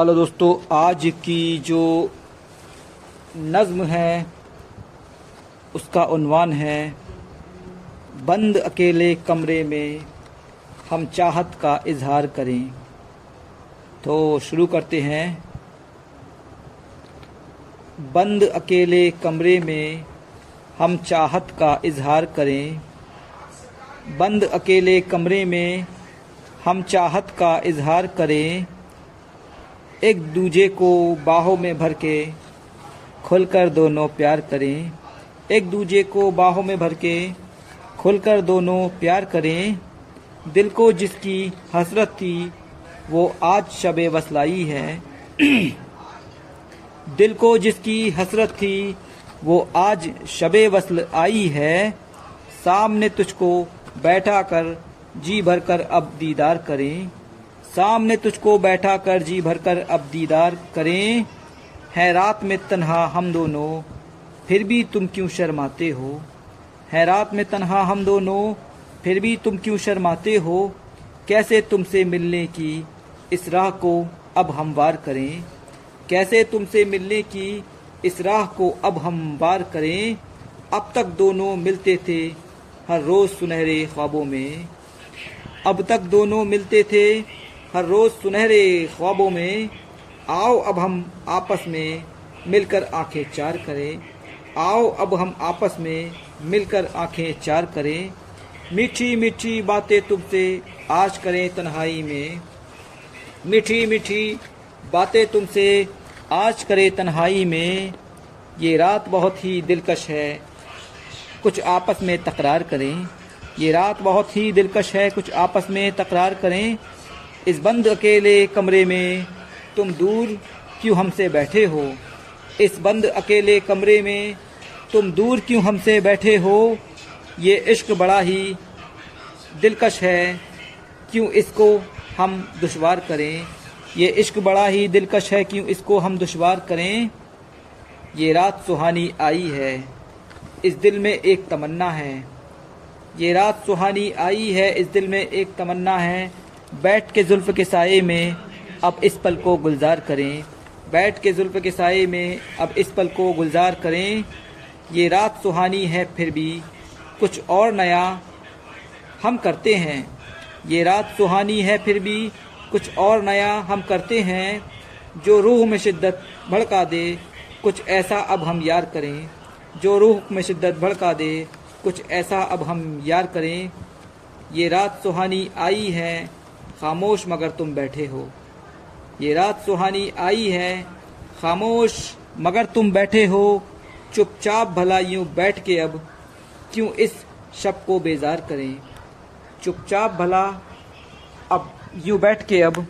Hello दोस्तों, आज की जो नज़्म है, उसका उन्वान है, बंद अकेले कमरे में हम चाहत का इजहार करें। तो शुरू करते हैं। बंद अकेले कमरे में हम चाहत का इजहार करें। बंद अकेले कमरे में हम चाहत का इजहार करें। एक दूजे को बाहों में भर के खुलकर दोनों प्यार करें। एक दूजे को बाहों में भर के खुलकर दोनों प्यार करें। दिल को जिसकी हसरत थी, वो आज शब वसलाई है। दिल को जिसकी हसरत थी, वो आज शब वसल आई है। सामने तुझको बैठा कर जी भरकर अब दीदार करें। सामने तुझको बैठा कर जी भरकर अब दीदार करें। है रात में तन्हा हम दोनों, फिर भी तुम क्यों शर्माते हो? है रात में तन्हा हम दोनों, फिर भी तुम क्यों शर्माते हो? कैसे तुमसे मिलने की इस राह को अब हम वार करें? कैसे तुमसे मिलने की इस राह को अब हम वार करें? अब तक दोनों मिलते थे हर रोज सुनहरे ख्वाबों में। अब तक दोनों मिलते थे हर रोज सुनहरे ख्वाबों में, आओ अब हम आपस में मिलकर आँखें चार करें। आओ अब हम आपस में मिलकर आँखें चार करें। मीठी मीठी बातें तुमसे आज करें तन्हाई में। मीठी मीठी बातें तुमसे आज करें तन्हाई में। ये रात बहुत ही दिलकश है, कुछ आपस में तकरार करें। ये रात बहुत ही दिलकश है, कुछ आपस में तकरार करें। इस बंद अकेले कमरे में, तुम दूर क्यों हमसे बैठे हो? इस बंद अकेले कमरे में, तुम दूर क्यों हमसे बैठे हो? ये इश्क बड़ा ही दिलकश है। क्यों इसको हम दुशवार करें? ये इश्क बड़ा ही दिलकश है, क्यों इसको हम दुशवार करें? ये रात सुहानी आई है। इस दिल में एक तमन्ना है। ये रात सुहानी आई है, इस दिल में एक तमन्ना है। बैठ के जुल्फ़ के साए में अब इस पल को गुलजार करें। बैठ के जुल्फ़ के साए में अब इस पल को गुलजार करें। ये रात सुहानी है फिर भी, कुछ और नया हम करते हैं। ये रात सुहानी है फिर भी, कुछ और नया हम करते हैं। जो रूह में शिद्दत भड़का दे, कुछ ऐसा अब हम यार करें। जो रूह में शिद्दत भड़का दे, कुछ ऐसा अब हम यार करें। ये रात सुहानी आई है खामोश मगर तुम बैठे हो। ये रात सुहानी आई है, खामोश मगर तुम बैठे हो। चुपचाप भला यूँ बैठ के अब क्यों इस शब को बेजार करें? चुपचाप भला अब यूँ बैठ के अब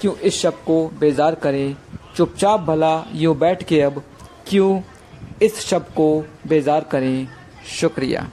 क्यों इस शब को बेजार करें? चुपचाप भला यूँ बैठ के अब क्यों इस शब को बेजार करें? शुक्रिया।